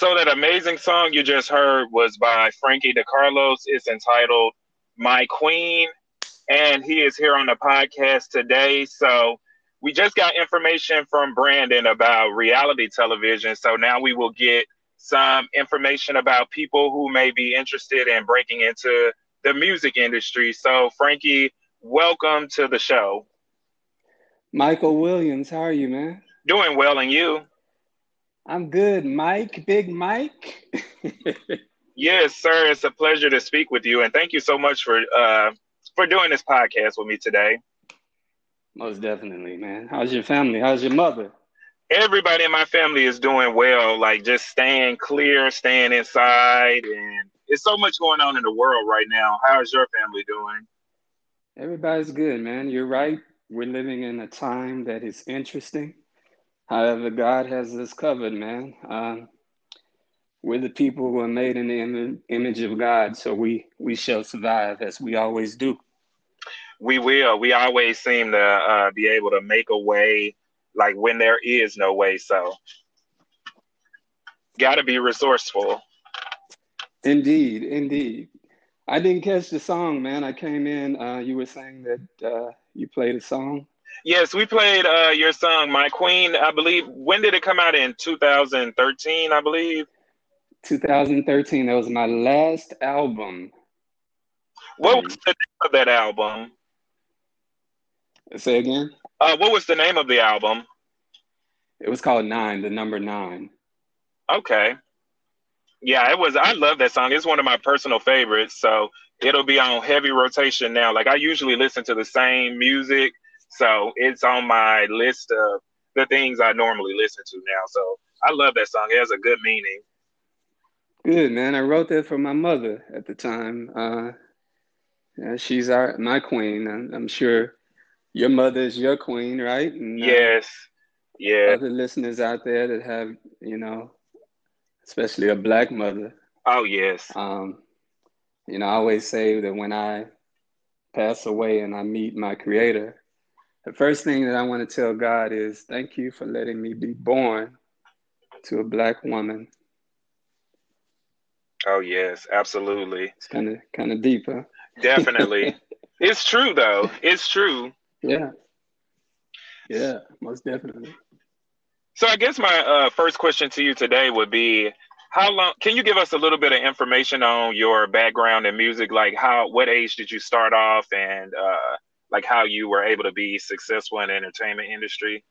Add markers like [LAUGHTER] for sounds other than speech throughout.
So that amazing song you just heard was by Frankie DeCarlos. It's entitled "My Queen," and he is here on the podcast today. So we just got information from Brandon about reality television. So now we will get some information about people who may be interested in breaking into the music industry. So, Frankie, welcome to the show. Michael Williams, how are you, man? Doing well, and you? I'm good, Mike, Big Mike. [LAUGHS] yes, sir. It's a pleasure to speak with you, and thank you so much for uh, for doing this podcast with me today. Most definitely, man. How's your family? How's your mother? everybody in my family is doing well, like just staying clear, staying inside, and it's so much going on in the world right now. How's your family doing? Everybody's good, man. You're right. We're living in a time that is interesting. However, God has us covered, man. Um, we're the people who are made in the Im- image of God, so we we shall survive as we always do. We will. We always seem to uh, be able to make a way like when there is no way. So, got to be resourceful. Indeed, indeed. I didn't catch the song, man. I came in. Uh, you were saying that uh, you played a song. Yes, we played uh, your song, "My Queen." I believe. When did it come out? In 2013, I believe. 2013. That was my last album. What was the name of that album? Say again. Uh, what was the name of the album? It was called Nine, the number nine. Okay. Yeah, it was. I love that song. It's one of my personal favorites. So it'll be on heavy rotation now. Like I usually listen to the same music, so it's on my list of the things I normally listen to now. So I love that song. It has a good meaning. Good man. I wrote that for my mother at the time. Uh, yeah, she's our my queen. I'm, I'm sure your mother is your queen, right? And, uh, yes. Yeah. Other listeners out there that have, you know, especially a black mother. Oh yes. Um, you know, I always say that when I pass away and I meet my creator, the first thing that I want to tell God is thank you for letting me be born to a black woman. Oh yes, absolutely. It's kind of kind of deeper. huh? Definitely. [LAUGHS] it's true though. It's true. Yeah. Yeah, most definitely. So I guess my uh, first question to you today would be how long can you give us a little bit of information on your background in music like how what age did you start off and uh, like how you were able to be successful in the entertainment industry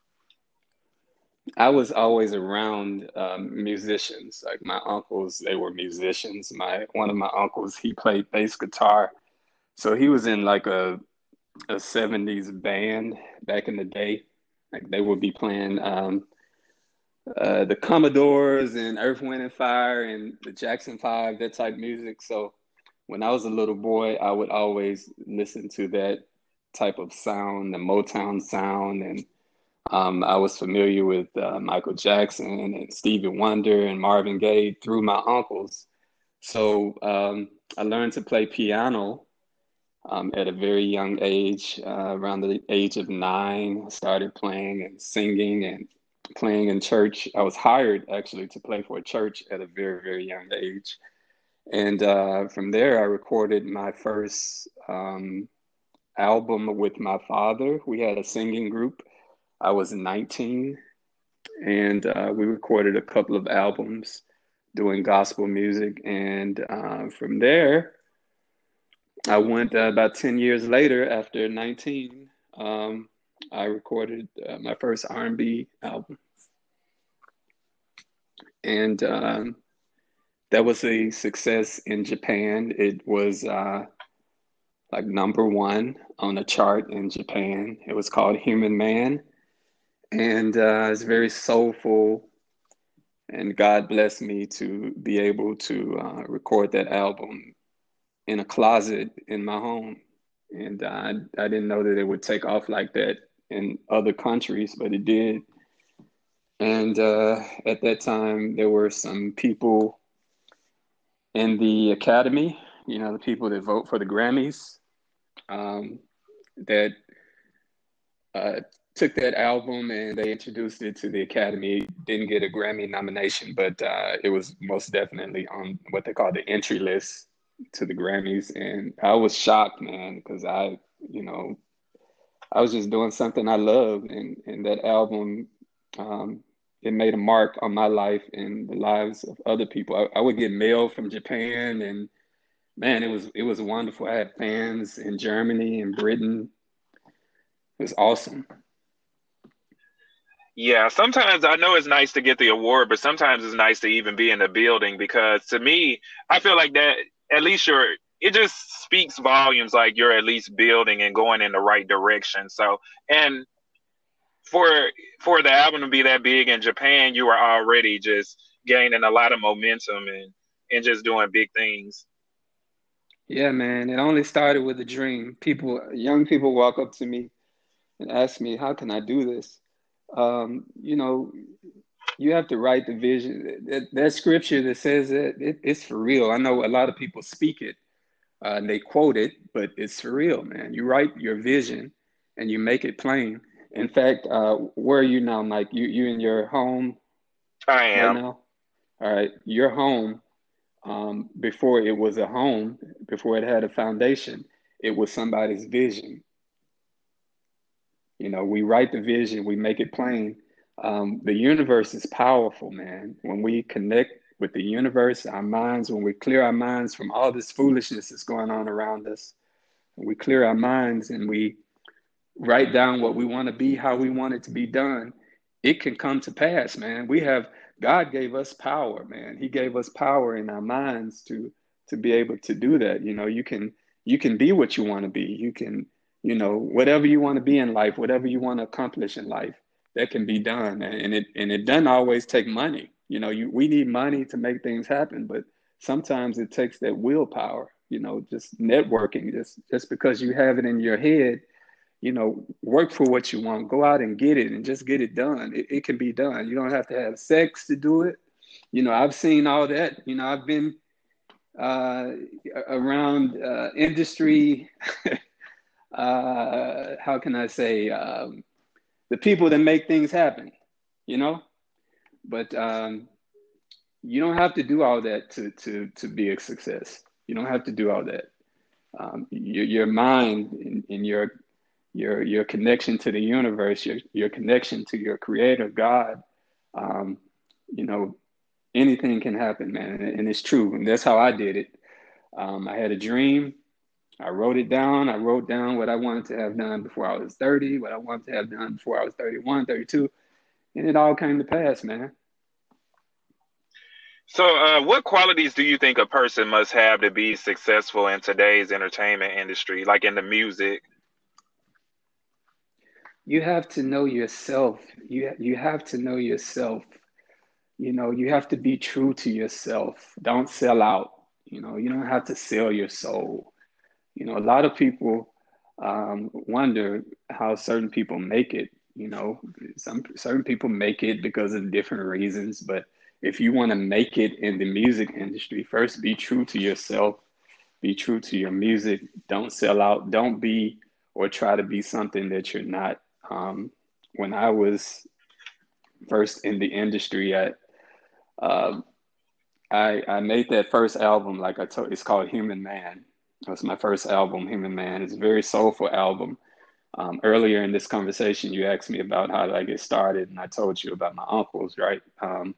i was always around um, musicians like my uncles they were musicians my one of my uncles he played bass guitar so he was in like a a 70s band back in the day. Like they would be playing um, uh, the Commodores and Earth, Wind and Fire and the Jackson Five, that type music. So when I was a little boy, I would always listen to that type of sound, the Motown sound, and um, I was familiar with uh, Michael Jackson and Stevie Wonder and Marvin Gaye through my uncles. So um, I learned to play piano um, at a very young age, uh, around the age of nine, I started playing and singing and playing in church. I was hired actually to play for a church at a very, very young age. And uh, from there, I recorded my first um, album with my father. We had a singing group. I was 19, and uh, we recorded a couple of albums doing gospel music. And uh, from there, I went uh, about 10 years later after 19. Um, I recorded uh, my first R&B album. And um, that was a success in Japan. It was uh, like number one on a chart in Japan. It was called Human Man. And uh, it's very soulful. And God blessed me to be able to uh, record that album in a closet in my home. And I, I didn't know that it would take off like that in other countries, but it did. And uh, at that time, there were some people in the academy, you know, the people that vote for the Grammys, um, that uh, took that album and they introduced it to the Academy. Didn't get a Grammy nomination, but uh, it was most definitely on what they call the entry list to the Grammys. And I was shocked, man, because I, you know, I was just doing something I love, and and that album, um, it made a mark on my life and the lives of other people. I, I would get mail from Japan, and man, it was it was wonderful. I had fans in Germany and Britain. It was awesome. Yeah, sometimes I know it's nice to get the award, but sometimes it's nice to even be in the building because to me, I feel like that at least you're it just speaks volumes like you're at least building and going in the right direction. So and for for the album to be that big in Japan, you were already just gaining a lot of momentum and and just doing big things. Yeah, man. It only started with a dream. People young people walk up to me and ask me, How can I do this? um, you know, you have to write the vision. That, that scripture that says that it, it's for real. I know a lot of people speak it uh, and they quote it, but it's for real, man. You write your vision and you make it plain. In fact, uh, where are you now, Mike? You you in your home? I am. Right now? All right, your home. Um, before it was a home, before it had a foundation, it was somebody's vision. You know, we write the vision, we make it plain. Um, the universe is powerful, man. When we connect with the universe, our minds, when we clear our minds from all this foolishness that's going on around us, we clear our minds and we write down what we want to be, how we want it to be done, it can come to pass, man. We have God gave us power, man. He gave us power in our minds to to be able to do that. You know, you can you can be what you want to be. You can you know whatever you want to be in life whatever you want to accomplish in life that can be done and it and it doesn't always take money you know you we need money to make things happen but sometimes it takes that willpower you know just networking just just because you have it in your head you know work for what you want go out and get it and just get it done it, it can be done you don't have to have sex to do it you know i've seen all that you know i've been uh, around uh, industry [LAUGHS] uh, how can I say, um, the people that make things happen, you know? But um, you don't have to do all that to, to, to be a success. You don't have to do all that. Um, your, your mind and, and, your, your, your connection to the universe, your, your connection to your creator, God, um, you know, anything can happen, man. And, and, it's true. And that's how I did it. Um, I had a dream I wrote it down. I wrote down what I wanted to have done before I was 30, what I wanted to have done before I was 31, 32, and it all came to pass, man. So, uh, what qualities do you think a person must have to be successful in today's entertainment industry, like in the music? You have to know yourself. You you have to know yourself. You know, you have to be true to yourself. Don't sell out. You know, you don't have to sell your soul you know, a lot of people um, wonder how certain people make it. You know, some certain people make it because of different reasons. But if you want to make it in the music industry, first be true to yourself. Be true to your music. Don't sell out. Don't be or try to be something that you're not. Um, when I was first in the industry, I, uh, I I made that first album. Like I told, it's called Human Man, that's my first album, Human Man. It's a very soulful album. Um, earlier in this conversation, you asked me about how I get started, and I told you about my uncles, right? Um,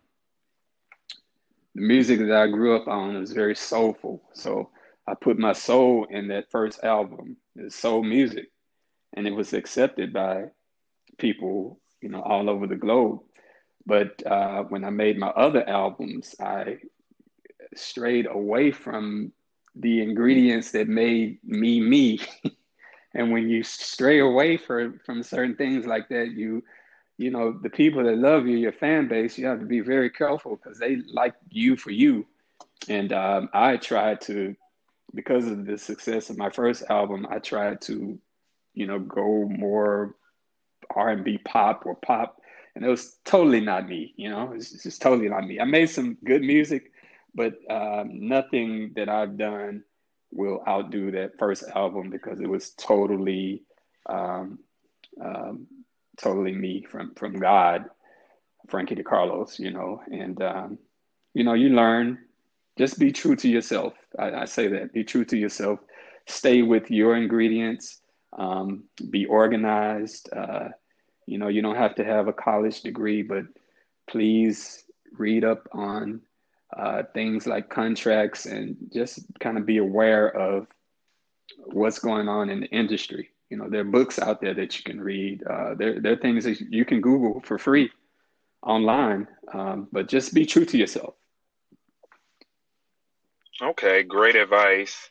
the music that I grew up on was very soulful. So I put my soul in that first album. It's soul music, and it was accepted by people, you know, all over the globe. But uh, when I made my other albums, I strayed away from the ingredients that made me me. [LAUGHS] and when you stray away for, from certain things like that, you you know the people that love you, your fan base, you have to be very careful because they like you for you. And um, I tried to, because of the success of my first album, I tried to, you know, go more R and B pop or pop, and it was totally not me. You know, it's just totally not me. I made some good music, but um, nothing that I've done will outdo that first album because it was totally, um, um, totally me from from God, Frankie DeCarlos, you know, and um, you know, you learn. Just be true to yourself. I, I say that. Be true to yourself. Stay with your ingredients. Um, be organized. Uh, you know, you don't have to have a college degree, but please read up on uh, things like contracts and just kind of be aware of what's going on in the industry. You know, there are books out there that you can read. Uh, there, there are things that you can Google for free online, um, but just be true to yourself. Okay, great advice.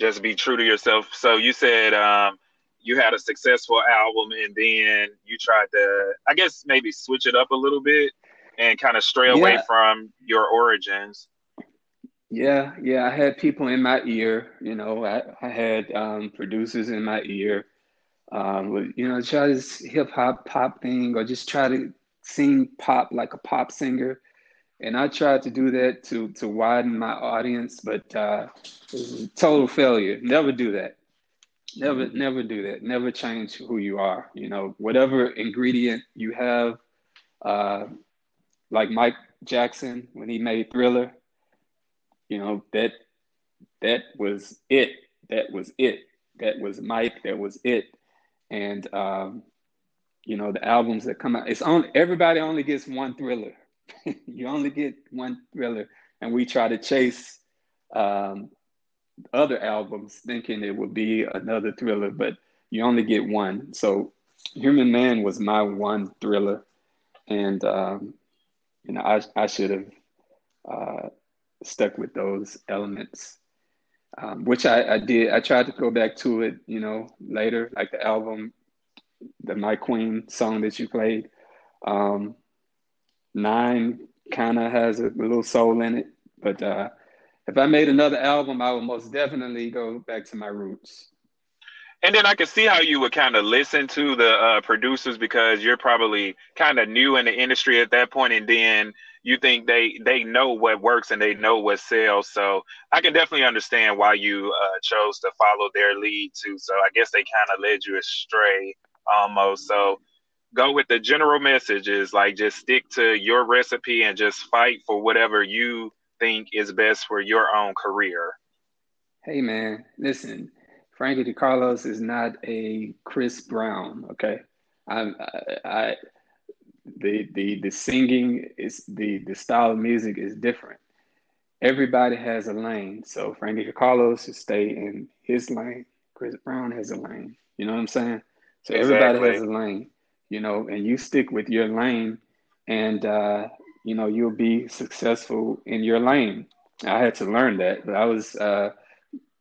Just be true to yourself. So you said um, you had a successful album and then you tried to, I guess, maybe switch it up a little bit and kind of stray away from your origins. Yeah, yeah. I had people in my ear, you know, I, I had um, producers in my ear. Um, you know, try this hip hop pop thing or just try to sing pop like a pop singer. And I tried to do that to to widen my audience, but uh, it was a total failure. Never do that. Never, never do that. Never change who you are. You know, whatever ingredient you have, uh, like Mike Jackson when he made Thriller, you know, that that was it. That was it. That was Mike. That was it. And um, you know, the albums that come out, it's on everybody only gets one thriller. [LAUGHS] you only get one thriller. And we try to chase um, other albums thinking it would be another thriller, but you only get one. So Human Man was my one thriller. And um, you know, I, I should have uh, stuck with those elements, um, which I, I did. I tried to go back to it, you know, later, like the album, the My Queen song that you played. Um, Nine kind of has a, little soul in it, but uh, if I made another album, I would most definitely go back to my roots. And then I could see how you would kind of listen to the uh, producers because you're probably kind of new in the industry at that point, and then you think they they know what works and they know what sells. So I can definitely understand why you uh, chose to follow their lead too. So I guess they kind of led you astray almost. So go with the general messages, like just stick to your recipe and just fight for whatever you think is best for your own career. Hey man, listen Frankie DeCarlos is not a Chris Brown. Okay, I'm, I, the the the singing is the the style of music is different. Everybody has a lane, so Frankie DeCarlos should stay in his lane. Chris Brown has a lane. You know what I'm saying? So exactly. everybody has a lane. You know, and you stick with your lane, and uh, you know you'll be successful in your lane. I had to learn that, but I was. Uh,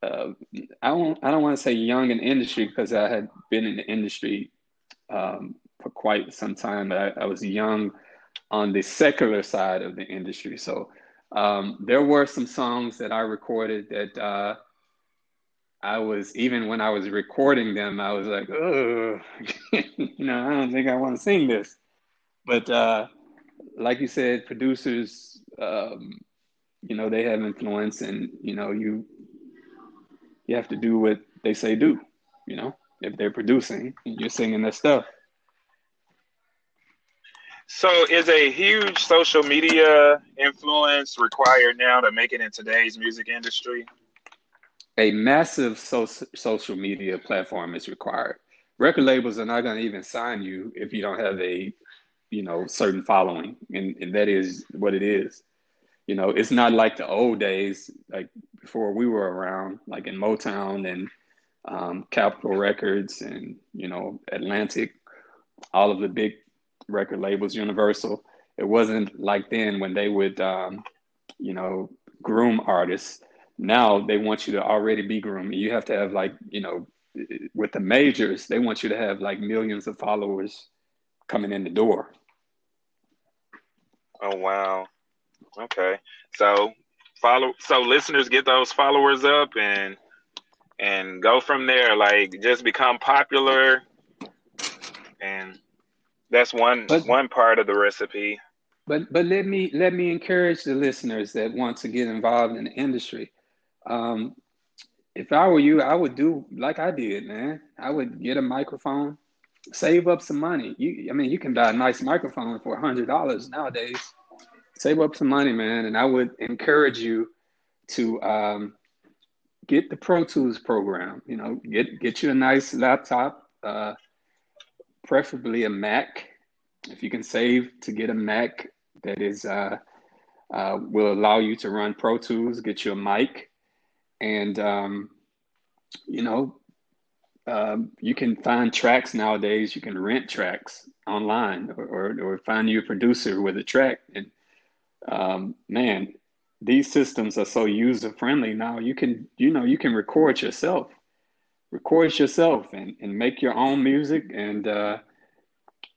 uh, I don't I don't want to say young in industry because I had been in the industry um, for quite some time, but I, I, was young on the secular side of the industry. So um, there were some songs that I recorded that uh, I was even when I was recording them, I was like, oh, [LAUGHS] you know, I don't think I want to sing this. But uh, like you said, producers, um, you know, they have influence, and you know, you you have to do what they say do, you know, if they're producing you're singing their stuff. So is a huge social media influence required now to make it in today's music industry? A massive so- social media platform is required. Record labels are not going to even sign you if you don't have a, you know, certain following, and, and that is what it is. You know, it's not like the old days, like before we were around, like in Motown and um, Capitol Records and you know Atlantic, all of the big record labels, Universal. It wasn't like then when they would, um, you know, groom artists. Now they want you to already be groomed. You have to have like, you know, with the majors, they want you to have like millions of followers coming in the door. Oh wow. Okay. So follow so listeners get those followers up and and go from there. Like just become popular. And that's one but, one part of the recipe. But but let me let me encourage the listeners that want to get involved in the industry. Um, if i were you i would do like i did man. I would get a microphone save up some money. You, I mean, you can buy a nice microphone for a hundred dollars nowadays. Save up some money, man, and I would encourage you to um, get the Pro Tools program. You know, get get you a nice laptop, uh, preferably a Mac. If you can save to get a Mac that is uh, uh, will allow you to run Pro Tools, get you a mic, and um, you know um, you can find tracks nowadays. You can rent tracks online or, or, or find you a producer with a track. And um, man, these systems are so user friendly now. You can, you know, you can record yourself, record yourself and, and make your own music and uh,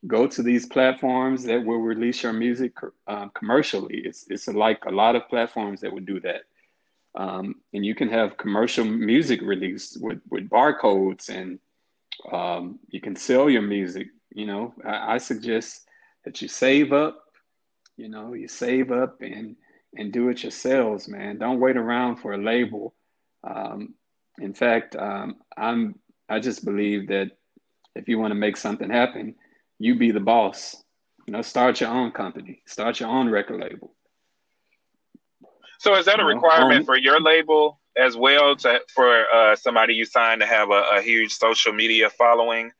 go to these platforms that will release your music uh, commercially. It's, it's like a lot of platforms that would do that. Um, and you can have commercial music released with, with barcodes and um, you can sell your music. You know, I, I, suggest that you save up, you know, you save up and, and do it yourselves, man. Don't wait around for a label. Um, in fact, um, I'm, I just believe that if you want to make something happen, you be the boss. You know, start your own company, start your own record label. So is that a requirement um, for your label as well to for uh, somebody you sign to have a, a, huge social media following?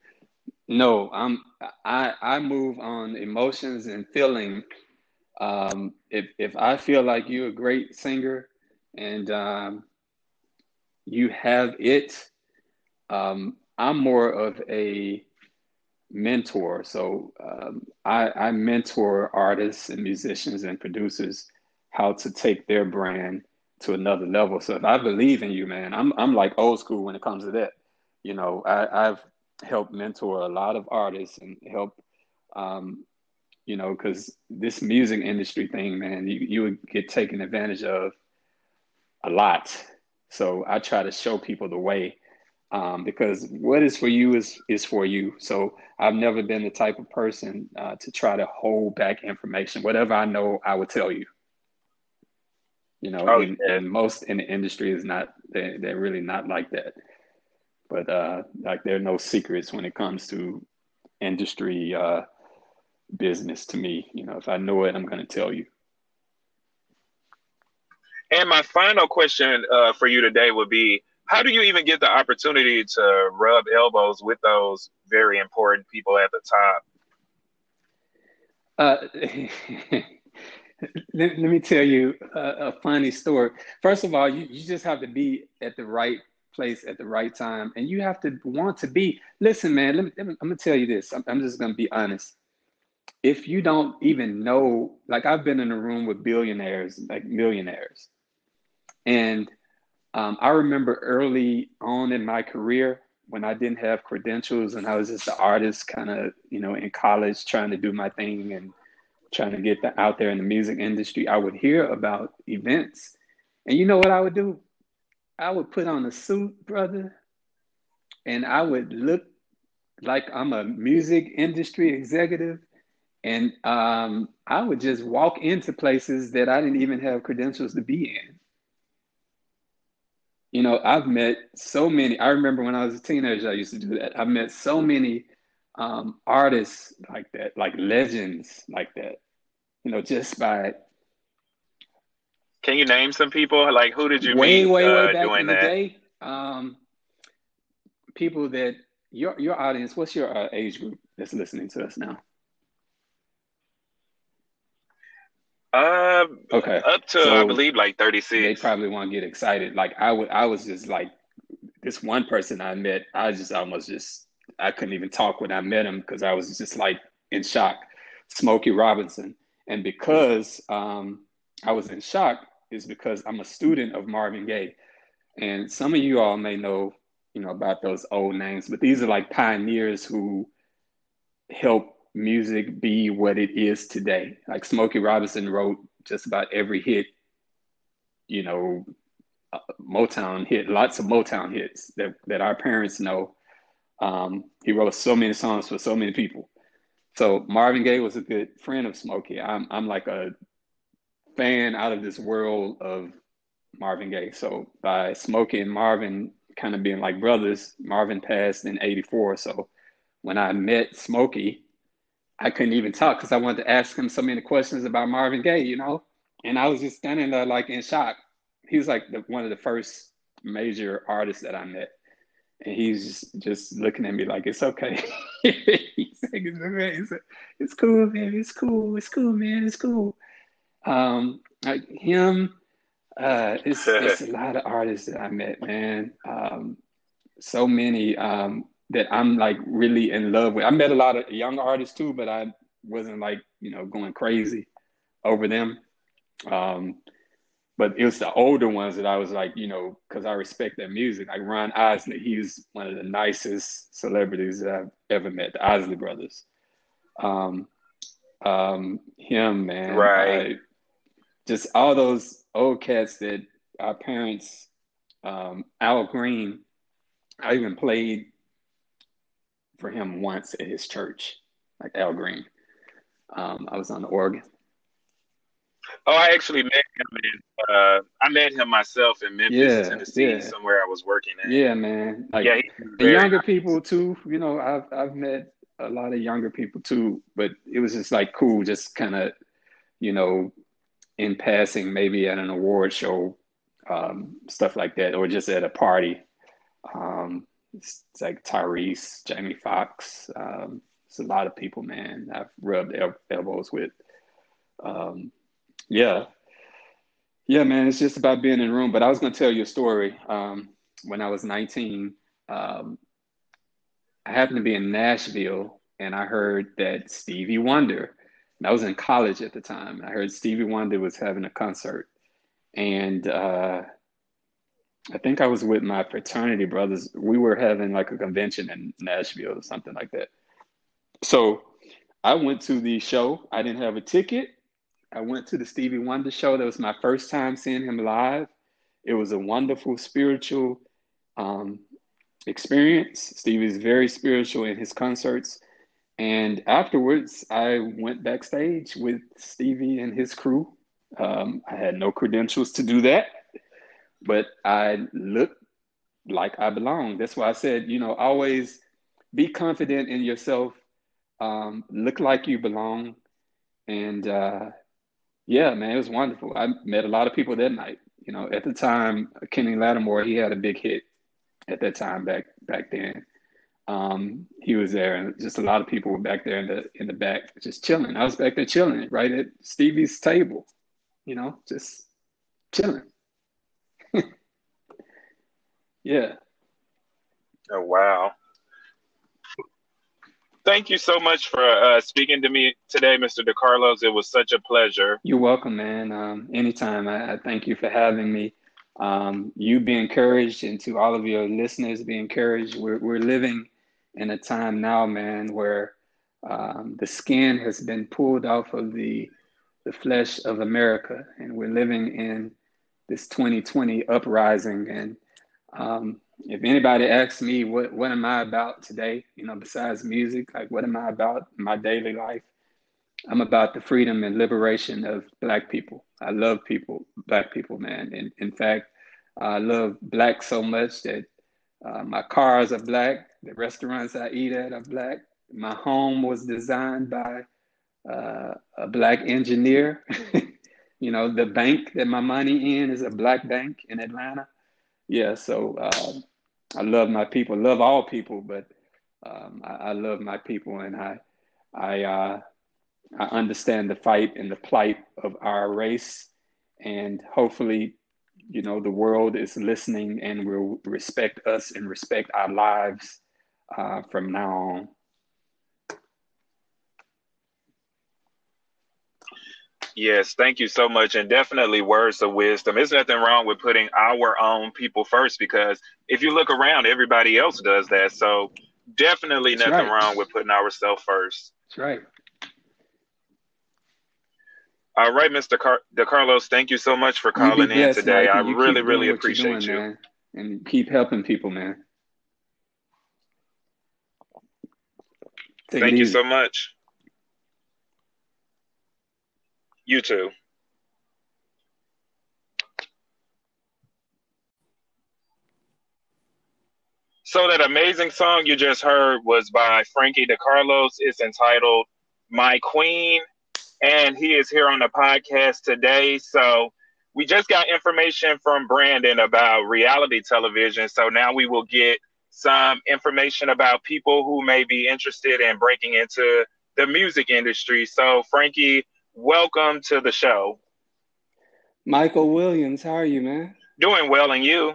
No, I'm I I move on emotions and feeling. Um, if if I feel like you're a great singer and um, you have it, um, I'm more of a mentor. So um, I, I mentor artists and musicians and producers how to take their brand to another level. So if I believe in you, man, I'm I'm like old school when it comes to that. You know, I, I've helped mentor a lot of artists and help, um, you know, because this music industry thing, man, you you would get taken advantage of a lot. So I try to show people the way um, because what is for you is is for you. So I've never been the type of person uh, to try to hold back information. Whatever I know, I would tell you. You know, oh, and, yeah. and, most in the industry is not they they're really not like that. But uh, like there are no secrets when it comes to industry uh, business to me. You know, if I know it, I'm going to tell you. And my final question uh, for you today would be how do you even get the opportunity to rub elbows with those very important people at the top? Uh, [LAUGHS] let, let me tell you a, a, funny story. First of all, you, you just have to be at the right place at the right time, and you have to want to be. Listen, man, let me, let me, I'm gonna tell you this. I'm, I'm just gonna be honest. If you don't even know, like I've been in a room with billionaires, like millionaires, and um, I remember early on in my career when I didn't have credentials and I was just an artist, kind of, you know, in college trying to do my thing and trying to get the, out there in the music industry, I would hear about events. And you know what I would do? I would put on a suit, brother, and I would look like I'm a music industry executive. And um, I would just walk into places that I didn't even have credentials to be in. You know, I've met so many. I remember when I was a teenager, I used to do that. I've met so many um, artists like that, like legends like that. You know, just by. Can you name some people? Like, who did you way, meet way, uh, way back doing in that? the day? Um, people that your your audience. What's your uh, age group that's listening to us now? Uh, okay. Up to so I believe like thirty six. They probably won't get excited. Like I would, I was just like this one person I met. I just almost just I couldn't even talk when I met him because I was just like in shock. Smokey Robinson. And because um, I was in shock, is because I'm a student of Marvin Gaye. And some of you all may know, you know, about those old names, but these are like pioneers who helped music be what it is today. Like Smokey Robinson wrote just about every hit, you know, uh, Motown hit, lots of Motown hits that, that our parents know um, he wrote so many songs for so many people. So Marvin Gaye was a good friend of Smokey. I'm I'm like a fan out of this world of Marvin Gaye. So by Smokey and Marvin kind of being like brothers, Marvin passed in '84. So when I met Smokey, I couldn't even talk because I wanted to ask him so many questions about Marvin Gaye, you know? And I was just standing there like in shock. He was like the, one of the first major artists that I met. And he's just, looking at me like, it's okay. [LAUGHS] he's like, it's okay. It's, it's cool, man. It's cool. It's cool, man. It's cool. Um, like him, uh, it's, it's a [LAUGHS] lot of artists that I met, man. Um, so many um, that I'm like really in love with. I met a lot of young artists too, but I wasn't like you know going crazy over them. Um, but it was the older ones that I was like, you know, because I respect their music. Like Ron Isley, he's one of the nicest celebrities that I've ever met. The Isley brothers. Um, um, him, man, right? I, just all those old cats that our parents, um, Al Green. I even played for him once at his church, like Al Green. Um, I was on the organ. Oh, I actually met him. In, uh, I met him myself in Memphis, yeah, Tennessee, yeah. somewhere I was working at. Yeah, man. Like, yeah, the younger nice. people too. You know, I've I've met a lot of younger people too, but it was just like cool, just kind of, you know, in passing, maybe at an award show, um, stuff like that, or just at a party. Um, it's, it's like Tyrese, Jamie Foxx. Um, it's a lot of people, man. I've rubbed el- elbows with. Um, yeah, yeah, man. It's just about being in room. But I was going to tell you a story. Um, when I was 19, um, I happened to be in Nashville, and I heard that Stevie Wonder. I was in college at the time. I heard Stevie Wonder was having a concert, and uh, I think I was with my fraternity brothers. We were having like a convention in Nashville or something like that. So I went to the show. I didn't have a ticket. I went to the Stevie Wonder show. That was my first time seeing him live. It was a wonderful spiritual um, experience. Stevie's very spiritual in his concerts. And afterwards, I went backstage with Stevie and his crew. Um, I had no credentials to do that but I look like I belong. That's why I said, you know, always be confident in yourself, um, look like you belong. And uh, yeah, man, it was wonderful. I met a lot of people that night. You know, at the time, Kenny Lattimore, he had a big hit at that time back back then. Um, he was there, and just a lot of people were back there in the in the back, just chilling. I was back there chilling, right at Stevie's table, you know, just chilling. [LAUGHS] yeah. Oh wow. Thank you so much for uh, speaking to me today, Mr. DeCarlos. It was such a pleasure. You're welcome, man. Um, anytime. I, I, thank you for having me. Um, you be encouraged, and to all of your listeners, be encouraged. We're, we're living in a time now, man, where um, the skin has been pulled off of the the flesh of America, and we're living in this 2020 uprising. And um, if anybody asks me what what am I about today, you know, besides music, like what am I about in my daily life? I'm about the freedom and liberation of Black people. I love people, Black people, man. And in fact, I love Black so much that uh, my cars are Black. The restaurants I eat at are Black. My home was designed by uh, a Black engineer. [LAUGHS] You know, the bank that my money in is a black bank in Atlanta. Yeah, so uh, I love my people, love all people, but um, I, I, love my people, and I, I, uh, I understand the fight and the plight of our race, and hopefully, you know, the world is listening and will respect us and respect our lives uh, from now on. Yes, thank you so much. And definitely words of wisdom. There's nothing wrong with putting our own people first because if you look around, everybody else does that. So definitely That's nothing right. wrong with putting ourselves first. That's right. All right, Mr. Car- DeCarlos, thank you so much for calling in today. I really, really appreciate doing, you. Man. And keep helping people, man. Take thank you so much. You too. So that amazing song you just heard was by Frankie DeCarlos. It's entitled My Queen, and he is here on the podcast today. So we just got information from Brandon about reality television. So now we will get some information about people who may be interested in breaking into the music industry. So Frankie, welcome to the show. Michael Williams, how are you, man? Doing well, and you?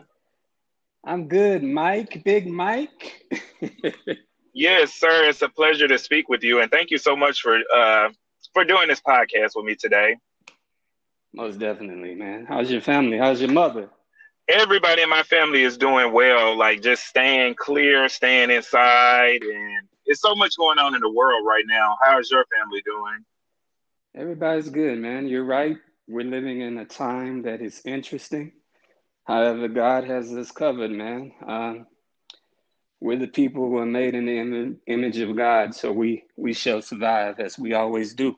I'm good, Mike. Big Mike. [LAUGHS] yes, sir. It's a pleasure to speak with you, and thank you so much for uh, for doing this podcast with me today. Most definitely, man. How's your family? How's your mother? Everybody in my family is doing well. Like just staying clear, staying inside, and it's so much going on in the world right now. How's your family doing? Everybody's good, man. You're right. We're living in a time that is interesting However, God has us covered, man. Uh, we're the people who are made in the Im- image of God, so we we shall survive as we always do.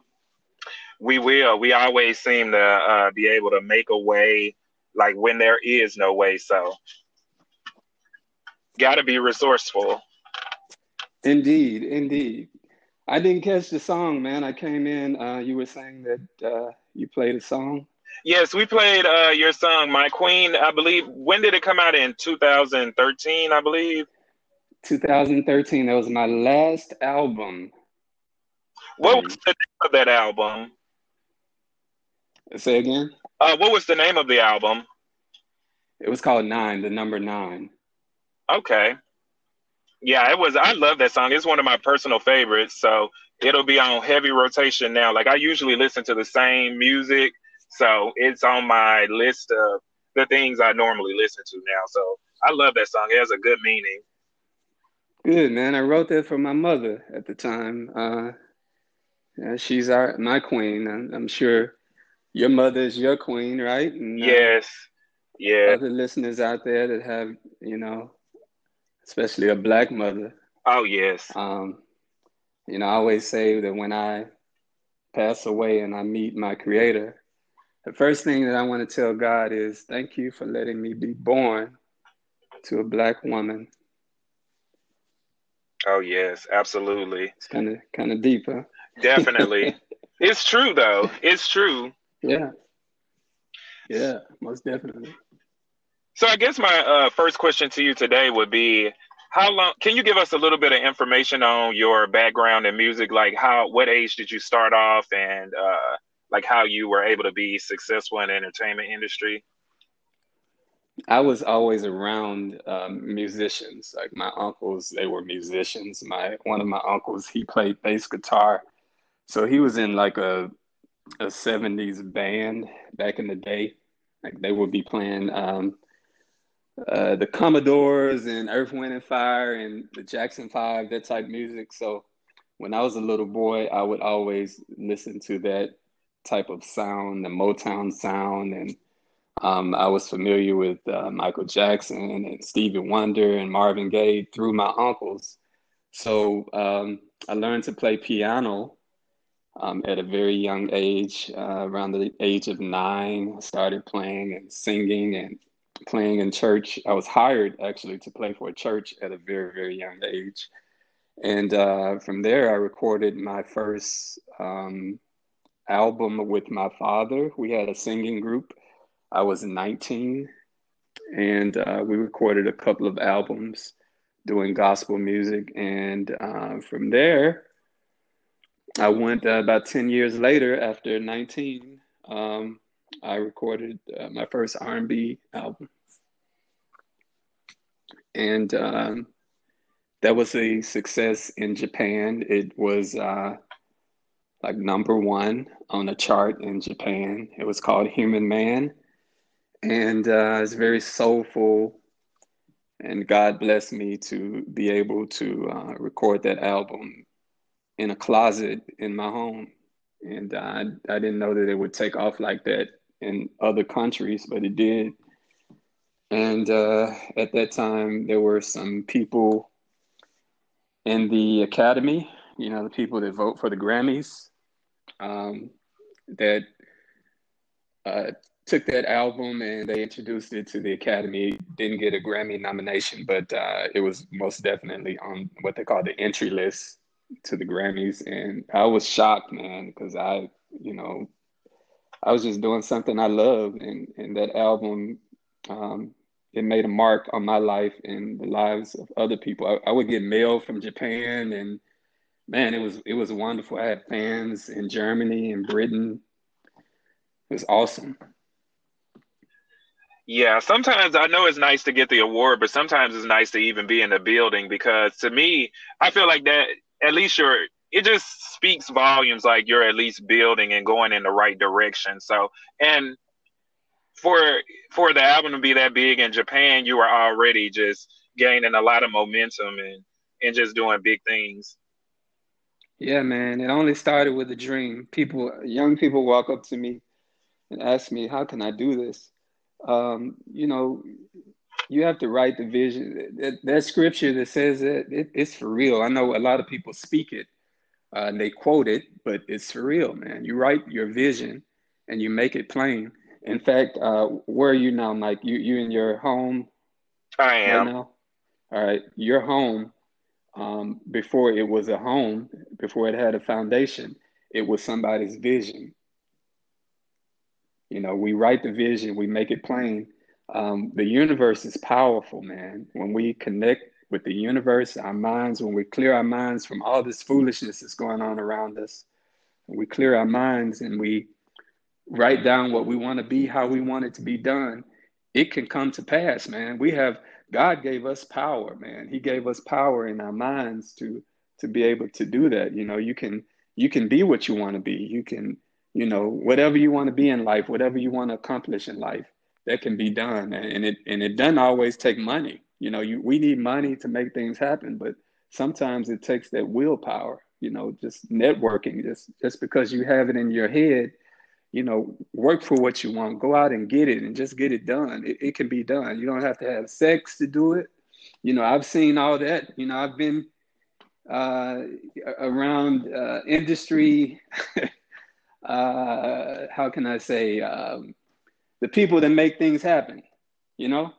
We will. We always seem to uh, be able to make a way, like when there is no way. So, got to be resourceful. Indeed, indeed. I didn't catch the song, man. I came in. Uh, you were saying that uh, you played a song. Yes, we played uh, your song, My Queen. I believe. When did it come out? In 2013, I believe. 2013. That was my last album. What was the name of that album? Say again. Uh, what was the name of the album? It was called Nine, the number nine. Okay. Yeah, it was. I love that song. It's one of my personal favorites. So it'll be on heavy rotation now. Like I usually listen to the same music so it's on my list of the things I normally listen to now. So I love that song. It has a good meaning. Good man. I wrote that for my mother at the time. Uh, yeah, she's our my queen. I'm, I'm, sure your mother is your queen, right? And, uh, yes. Yeah. Other listeners out there that have, you know, especially a black mother. Oh yes. Um, you know, I always say that when I pass away and I meet my creator, the first thing that I want to tell God is thank you for letting me be born to a black woman. Oh yes, absolutely. It's kind of kind of deep, huh? Definitely. [LAUGHS] it's true though. It's true. Yeah. Yeah, most definitely. So I guess my uh, first question to you today would be how long can you give us a little bit of information on your background in music like how what age did you start off and uh, like how you were able to be successful in the entertainment industry? I was always around um, musicians. Like my uncles, they were musicians. My one of my uncles, he played bass guitar, so he was in like a a '70s band back in the day. Like they would be playing um, uh, the Commodores and Earth, Wind and Fire and the Jackson Five, that type music. So when I was a little boy, I would always listen to that type of sound, the Motown sound, and um, I was familiar with uh, Michael Jackson and Stevie Wonder and Marvin Gaye through my uncles. So um, I learned to play piano um, at a very young age, uh, around the age of nine. I started playing and singing and playing in church. I was hired actually to play for a church at a very, very young age. And uh, from there, I recorded my first um, album with my father. We had a singing group. I was 19, and uh, we recorded a couple of albums doing gospel music. And uh, from there, I went uh, about 10 years later, after 19, um, I recorded uh, my first R&B album. And um, that was a success in Japan. It was uh, like number one on a chart in Japan. It was called Human Man, and uh, it's very soulful. And God blessed me to be able to uh, record that album in a closet in my home. And I, I didn't know that it would take off like that in other countries, but it did. And uh, at that time, there were some people in the academy, you know, the people that vote for the Grammys, um, that uh, took that album and they introduced it to the Academy. Didn't get a Grammy nomination, but uh, it was most definitely on what they call the entry list to the Grammys. And I was shocked, man, because I, you know, I was just doing something I love, and and that album, um, it made a mark on my life and the lives of other people. I, I would get mail from Japan, and man, it was it was wonderful. I had fans in Germany and Britain. It was awesome. Yeah, sometimes I know it's nice to get the award, but sometimes it's nice to even be in the building because to me, I feel like that at least you're it just speaks volumes like you're at least building and going in the right direction. So, and for for the album to be that big in Japan, you were already just gaining a lot of momentum and and just doing big things. Yeah, man. It only started with a dream. People, young people, walk up to me and ask me, "How can I do this?" um, you know, you have to write the vision. That, that scripture that says that it, it's for real. I know a lot of people speak it uh, and they quote it, but it's for real, man. You write your vision and you make it plain. In fact, uh, where are you now, Mike? You you in your home? I am. Right now? All right, your home. Um, before it was a home, before it had a foundation, it was somebody's vision. You know, we write the vision, we make it plain. Um, the universe is powerful, man. When we connect with the universe, our minds, when we clear our minds from all this foolishness that's going on around us, we clear our minds and we write down what we want to be, how we want it to be done, it can come to pass, man. We have God gave us power, man. He gave us power in our minds to to be able to do that. You know, you can you can be what you want to be. You can you know whatever you want to be in life whatever you want to accomplish in life that can be done and it and it doesn't always take money you know you we need money to make things happen but sometimes it takes that willpower you know just networking just just because you have it in your head you know work for what you want go out and get it and just get it done. It, it can be done. You don't have to have sex to do it. You know i've seen all that. You know i've been uh, around uh, industry [LAUGHS] uh, how can I say, um, the people that make things happen, you know?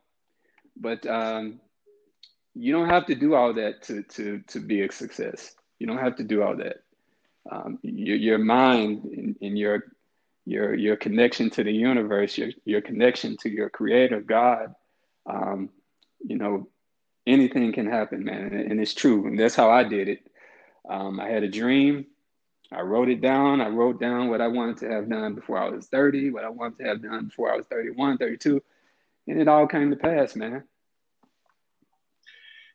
But um, you don't have to do all that to, to, to be a success. You don't have to do all that. Um, your, your mind and, and, your, your, your connection to the universe, your, your connection to your creator, God, um, you know, anything can happen, man. And, and, it's true. And that's how I did it. Um, I had a dream I wrote it down. I wrote down what I wanted to have done before I was 30, what I wanted to have done before I was 31, 32, and it all came to pass, man.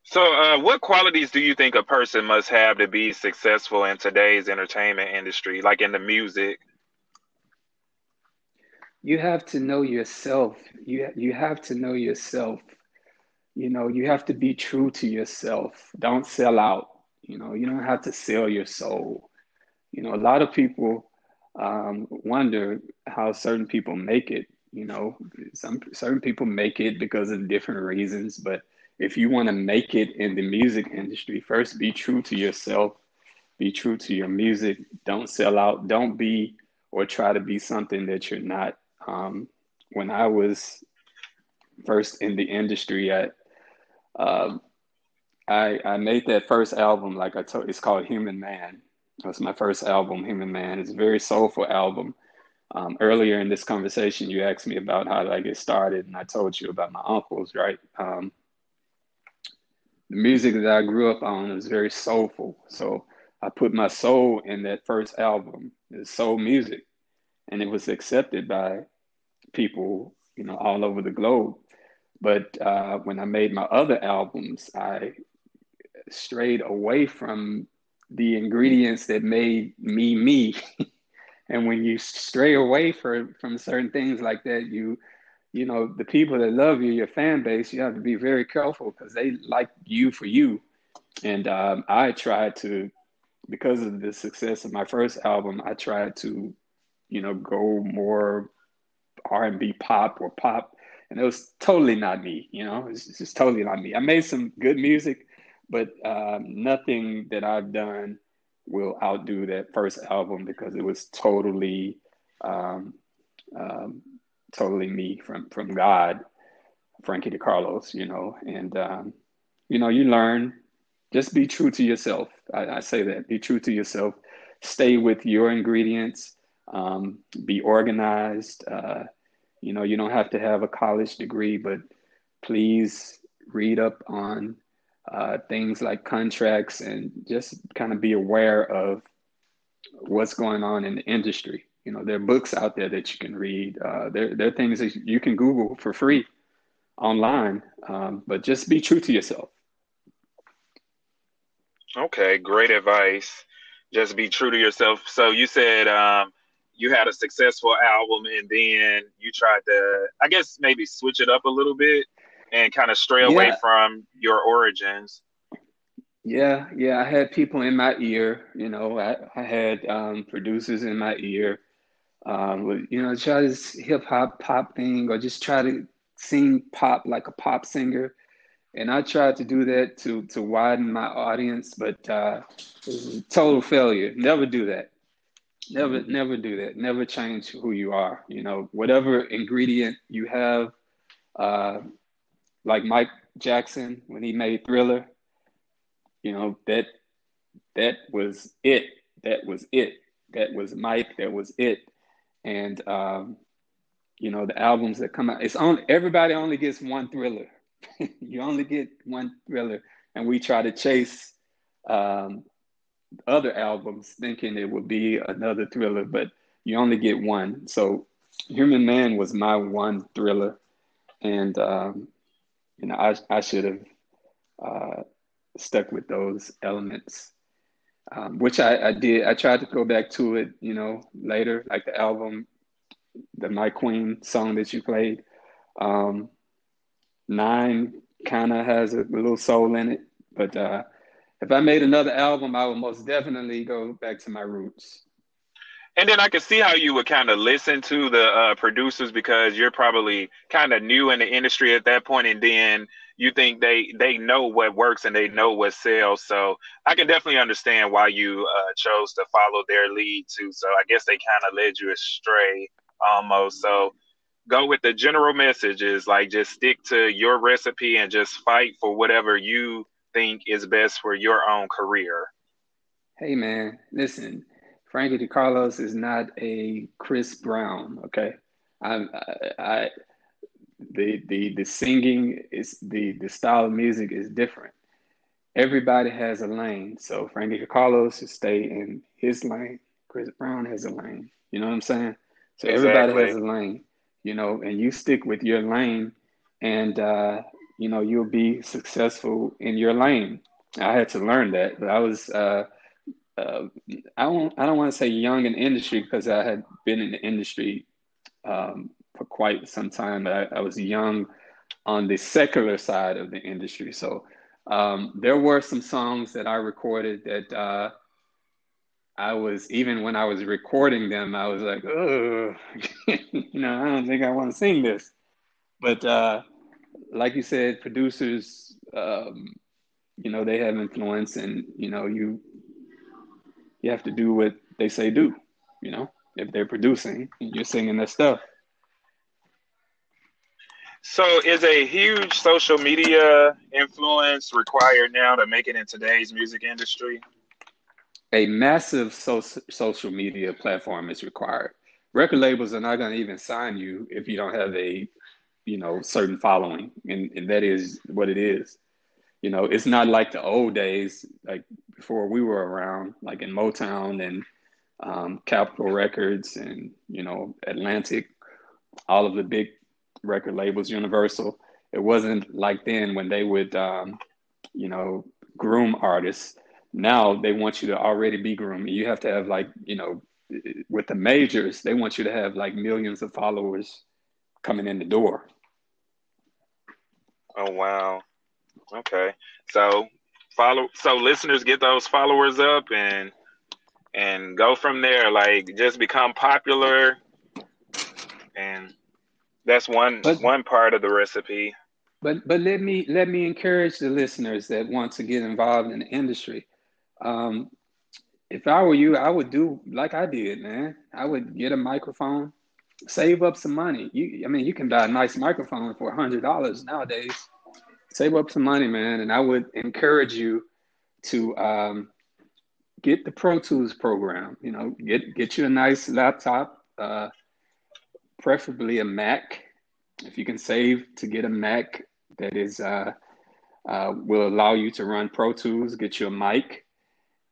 So, uh, what qualities do you think a person must have to be successful in today's entertainment industry, like in the music? You have to know yourself. You you have to know yourself. You know, you have to be true to yourself. Don't sell out. You know, you don't have to sell your soul you know, a lot of people um, wonder how certain people make it. You know, some certain people make it because of different reasons. But if you want to make it in the music industry, first be true to yourself. Be true to your music. Don't sell out. Don't be or try to be something that you're not. Um, when I was first in the industry, I, uh, I I made that first album. Like I told, it's called Human Man that's my first album, Human Man. It's a very soulful album. Um, earlier in this conversation, you asked me about how did I get started, and I told you about my uncles, right? Um, the music that I grew up on was very soulful. So I put my soul in that first album. It's soul music, and it was accepted by people, you know, all over the globe. But uh, when I made my other albums, I strayed away from the ingredients that made me me. [LAUGHS] and when you stray away for, from certain things like that, you you know the people that love you, your fan base, you have to be very careful because they like you for you. And um, I tried to, because of the success of my first album, I tried to, you know, go more R and B pop or pop, and it was totally not me. You know, it's just totally not me. I made some good music, but um, nothing that I've done will outdo that first album because it was totally um, um, totally me from from God, Frankie DeCarlos, you know, and um, you know, you learn. Just be true to yourself. I, I say that. Be true to yourself. Stay with your ingredients. Um, be organized. Uh, you know, you don't have to have a college degree, but please read up on uh, things like contracts and just kind of be aware of what's going on in the industry. You know, there are books out there that you can read. Uh, there, there are things that you can Google for free online, um, but just be true to yourself. Okay, great advice. Just be true to yourself. So you said um, you had a successful album, and then you tried to, I guess, maybe switch it up a little bit and kind of stray yeah. away from your origins. Yeah, yeah. I had people in my ear. You know, I, I had um, producers in my ear. Um, you know, try this hip hop pop thing, or just try to sing pop like a pop singer. And I tried to do that to to widen my audience, but uh, it was total failure. Never do that. Never, never do that. Never change who you are. You know, whatever ingredient you have, uh, like Mike Jackson when he made Thriller, you know, that that was it. That was it. That was Mike. That was it. And um, you know, the albums that come out, it's on everybody only gets one thriller. [LAUGHS] you only get one thriller. And we try to chase um, other albums thinking it would be another thriller, but you only get one. So Human Man was my one thriller. And um, you know, I I should have uh, stuck with those elements, um, which I, I did. I tried to go back to it, you know, later, like the album, the My Queen song that you played. Um, Nine kind of has a little soul in it, but uh, if I made another album, I would most definitely go back to my roots. And then I could see how you would kind of listen to the uh, producers because you're probably kind of new in the industry at that point, and then you think they they know what works and they know what sells. So I can definitely understand why you uh, chose to follow their lead too. So I guess they kind of led you astray almost. So go with the general messages, like just stick to your recipe and just fight for whatever you think is best for your own career. Hey man, listen Frankie DeCarlos is not a Chris Brown. Okay, I, I, I the the the singing is the the style of music is different. Everybody has a lane, so Frankie DeCarlos should stay in his lane. Chris Brown has a lane. You know what I'm saying? So exactly. everybody has a lane. You know, and you stick with your lane, and uh, you know you'll be successful in your lane. I had to learn that, but I was. Uh, uh, I don't I don't want to say young in industry because I had been in the industry um, for quite some time. I, I, was young on the secular side of the industry, so um, there were some songs that I recorded that uh, I was even when I was recording them, I was like, [LAUGHS] you know, I don't think I want to sing this. But uh, like you said, producers, um, you know, they have influence, and you know, you you have to do what they say do, you know, if they're producing and you're singing their stuff. So, is a huge social media influence required now to make it in today's music industry? A massive so- social media platform is required. Record labels are not going to even sign you if you don't have a, you know, certain following, and, and that is what it is. You know, it's not like the old days, like before we were around, like in Motown and um, Capitol Records and you know Atlantic, all of the big record labels, Universal. It wasn't like then when they would, um, you know, groom artists. Now they want you to already be groomed. You have to have like, you know, with the majors, they want you to have like millions of followers coming in the door. Oh wow. Okay. So follow so listeners get those followers up and and go from there. Like just become popular. And that's one but, one part of the recipe. But but let me let me encourage the listeners that want to get involved in the industry. Um, if i were you i would do like i did man. I would get a microphone save up some money. You, I mean, you can buy a nice microphone for a hundred dollars nowadays. Save up some money, man, and I would encourage you to um, get the Pro Tools program. You know, get get you a nice laptop, uh, preferably a Mac. If you can save to get a Mac that is uh, uh, will allow you to run Pro Tools, get you a mic,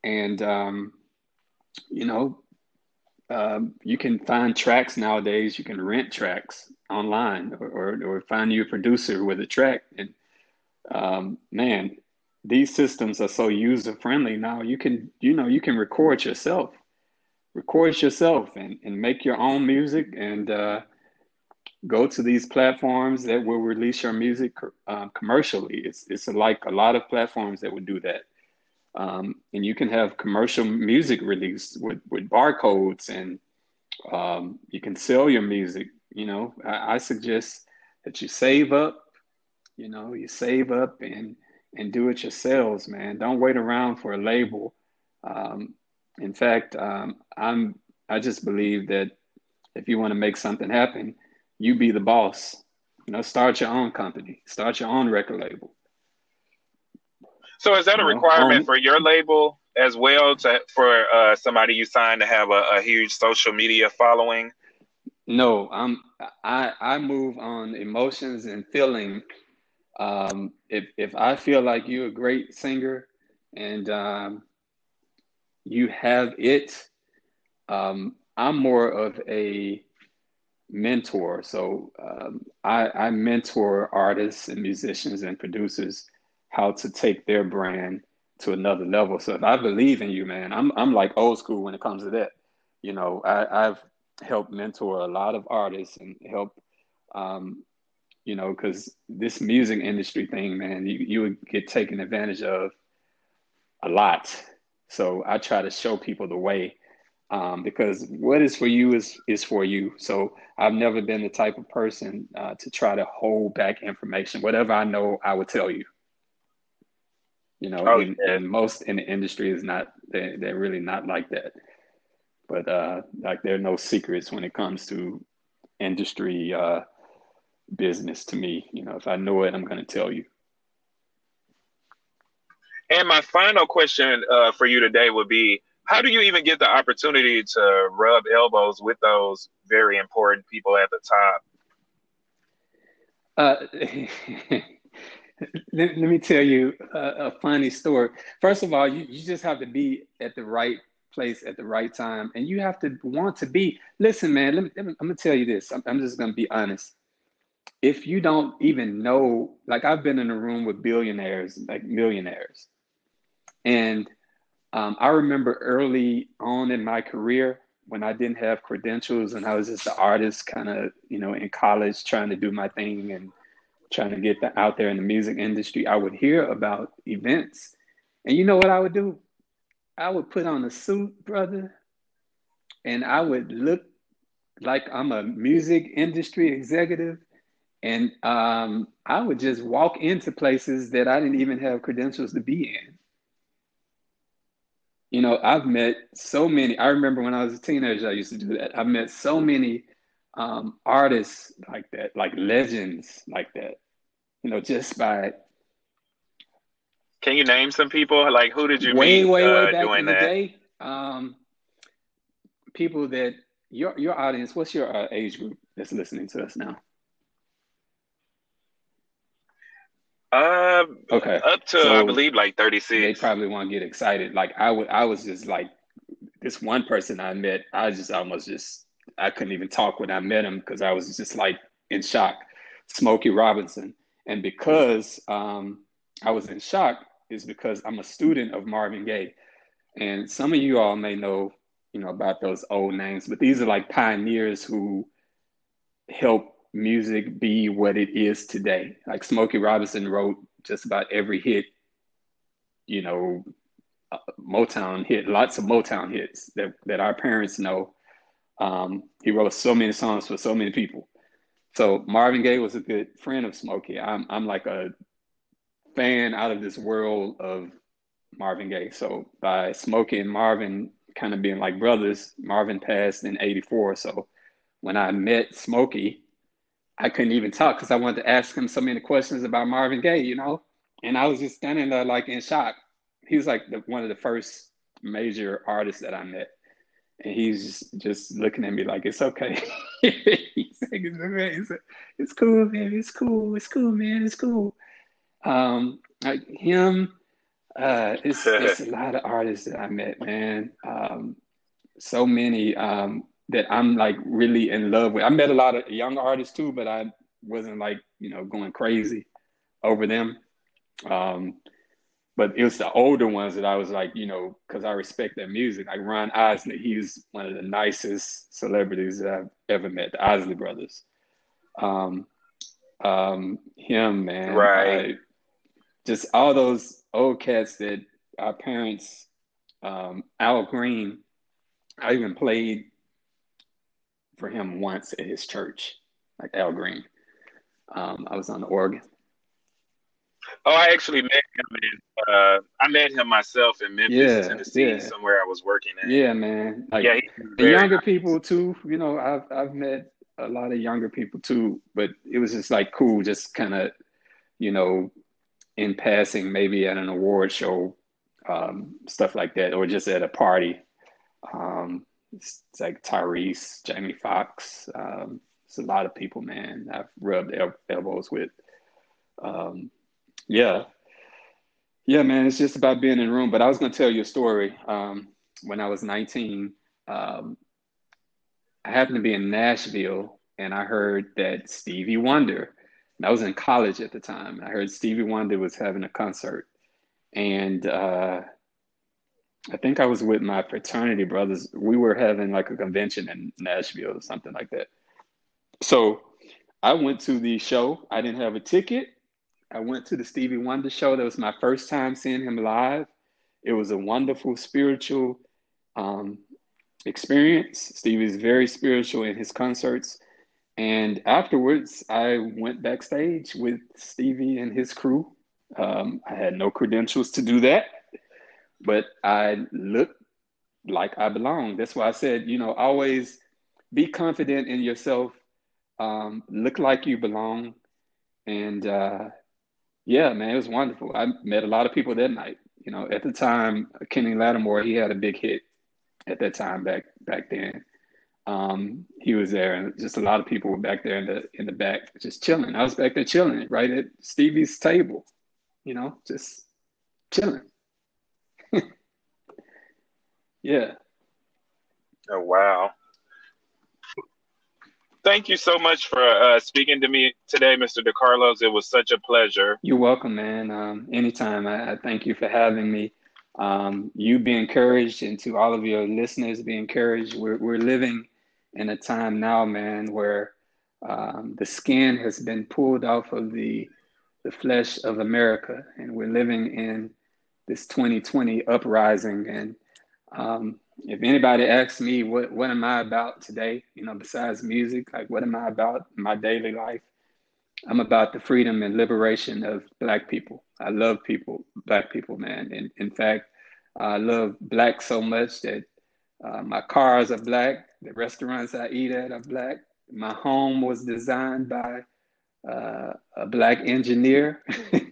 and um, you know, um, you can find tracks nowadays. You can rent tracks online, or, or, or find you a producer with a track. And um, man, these systems are so user friendly now. You can, you know, you can record yourself, record yourself, and and make your own music, and uh, go to these platforms that will release your music uh, commercially. It's it's like a lot of platforms that would do that. Um, and you can have commercial music released with, with barcodes and um, you can sell your music. You know, I, I, suggest that you save up, you know, you save up and, and do it yourselves, man. Don't wait around for a label. Um, in fact, um, I'm, I just believe that if you want to make something happen, you be the boss. You know, start your own company, start your own record label. So is that a requirement um, for your label as well to for uh, somebody you sign to have a, a, huge social media following? No, I'm I I move on emotions and feeling. Um, if if I feel like you're a great singer and um, you have it, um, I'm more of a mentor. So um, I, I mentor artists and musicians and producers how to take their brand to another level. So if I believe in you, man, I'm I'm like old school when it comes to that. You know, I, I've helped mentor a lot of artists and help, um, you know, because this music industry thing, man, you you would get taken advantage of a lot. So I try to show people the way um, because what is for you is is for you. So I've never been the type of person uh, to try to hold back information. Whatever I know, I would tell you you know oh, and, yeah. and, most in the industry is not they, they're really not like that but uh like there are no secrets when it comes to industry uh business to me you know if i know it i'm going to tell you and my final question uh, for you today would be how do you even get the opportunity to rub elbows with those very important people at the top uh [LAUGHS] let, let, me tell you a, a, funny story. First of all, you, you just have to be at the right place at the right time, and you have to want to be. Listen, man, let me, let me, I'm gonna tell you this. I'm, I'm just gonna be honest. If you don't even know, like I've been in a room with billionaires, like millionaires, and um, I remember early on in my career when I didn't have credentials and I was just an artist, kind of, you know, in college trying to do my thing and trying to get the, out there in the music industry, I would hear about events. And you know what I would do? I would put on a suit, brother, and I would look like I'm a music industry executive. And um, I would just walk into places that I didn't even have credentials to be in. You know, I've met so many. I remember when I was a teenager, I used to do that. I've met so many um, artists like that, like legends like that. You know, just by. Can you name some people? Like, who did you way, meet way, uh, way back in that? the day? Um, people that your your audience. What's your uh, age group that's listening to us now? Uh, okay. Up to so I believe like thirty six. They probably want to get excited. Like I would, I was just like this one person I met. I just almost just I couldn't even talk when I met him because I was just like in shock. Smokey Robinson. And because um, I was in shock, is because I'm a student of Marvin Gaye. And some of you all may know, you know, about those old names, but these are like pioneers who help music be what it is today. Like Smokey Robinson wrote just about every hit, you know, uh, Motown hit, lots of Motown hits that, that our parents know. Um, he wrote so many songs for so many people. So Marvin Gaye was a good friend of Smokey. I'm I'm like a fan out of this world of Marvin Gaye. So by Smokey and Marvin kind of being like brothers, Marvin passed in '84. So when I met Smokey, I couldn't even talk because I wanted to ask him so many questions about Marvin Gaye, you know, and I was just standing there like in shock. He was like the, one of the first major artists that I met, and he's just, looking at me like it's okay. [LAUGHS] he's like, it's okay. It's cool, man. It's cool. It's cool, man. It's cool. Um, like him, uh, it's, it's a [LAUGHS] lot of artists that I met, man. Um, so many um, that I'm like really in love with. I met a lot of young artists too, but I wasn't like you know going crazy over them. Um, but it was the older ones that I was like, you know, because I respect their music. Like Ron Isley, he's one of the nicest celebrities that I've ever met. The Isley brothers. Um, um, him, man, right? I, just all those old cats that our parents, um, Al Green. I even played for him once at his church, like Al Green. Um, I was on the organ. Oh, I actually met him. In, uh, I met him myself in Memphis, yeah, Tennessee, yeah. somewhere I was working at. Yeah, man. Like, yeah, the younger nice. people too. You know, I've I've met a lot of younger people too, but it was just like cool, just kind of, you know, in passing, maybe at an award show, um, stuff like that, or just at a party. Um, it's, like Tyrese, Jamie Foxx. Um, it's a lot of people, man. I've rubbed el- elbows with. Um, yeah, yeah, man. It's just about being in the room. But I was going to tell you a story. Um, when I was 19, um, I happened to be in Nashville, and I heard that Stevie Wonder. I was in college at the time. I heard Stevie Wonder was having a concert, and uh, I think I was with my fraternity brothers. We were having like a convention in Nashville or something like that. So I went to the show. I didn't have a ticket. I went to the Stevie Wonder show. That was my first time seeing him live. It was a wonderful spiritual um, experience. Stevie's very spiritual in his concerts. And afterwards, I went backstage with Stevie and his crew. Um, I had no credentials to do that but I look like I belong. That's why I said, you know, always be confident in yourself, um, look like you belong. And uh, yeah, man, it was wonderful. I met a lot of people that night. You know, at the time, Kenny Lattimore, he had a big hit at that time back back then. Um, he was there, and just a lot of people were back there in the in the back, just chilling. I was back there chilling, right at Stevie's table, you know, just chilling. [LAUGHS] yeah. Oh wow. Thank you so much for uh, speaking to me today, Mr. DeCarlos. It was such a pleasure. You're welcome, man. Um, anytime. I, I, thank you for having me. Um, you be encouraged, and to all of your listeners, be encouraged. We're, we're living in a time now, man, where um, the skin has been pulled off of the the flesh of America, and we're living in this 2020 uprising. And um, if anybody asks me what what am I about today, you know, besides music, like what am I about in my daily life? I'm about the freedom and liberation of Black people. I love people, Black people, man. And in fact, I love Black so much that uh, my cars are Black. The restaurants I eat at are Black. My home was designed by uh, a Black engineer. [LAUGHS]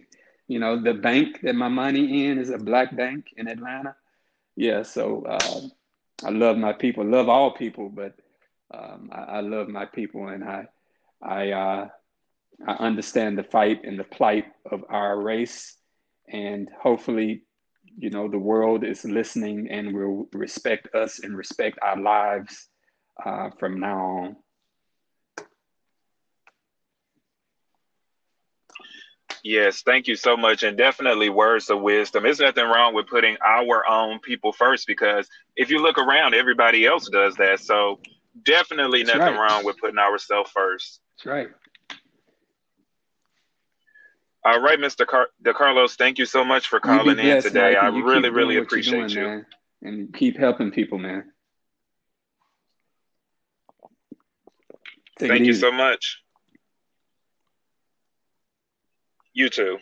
You know, the bank that my money in is a black bank in Atlanta. Yeah, so uh, I love my people, love all people, but um, I, I, love my people, and I, I, uh, I understand the fight and the plight of our race, and hopefully, you know, the world is listening and will respect us and respect our lives uh, from now on. Yes, thank you so much. And definitely words of wisdom. There's nothing wrong with putting our own people first because if you look around, everybody else does that. So definitely That's nothing right. wrong with putting ourselves first. That's right. All right, Mr. Car- DeCarlos, thank you so much for calling in today. I really, really appreciate doing, you. Man. And keep helping people, man. Take thank you so much. You too.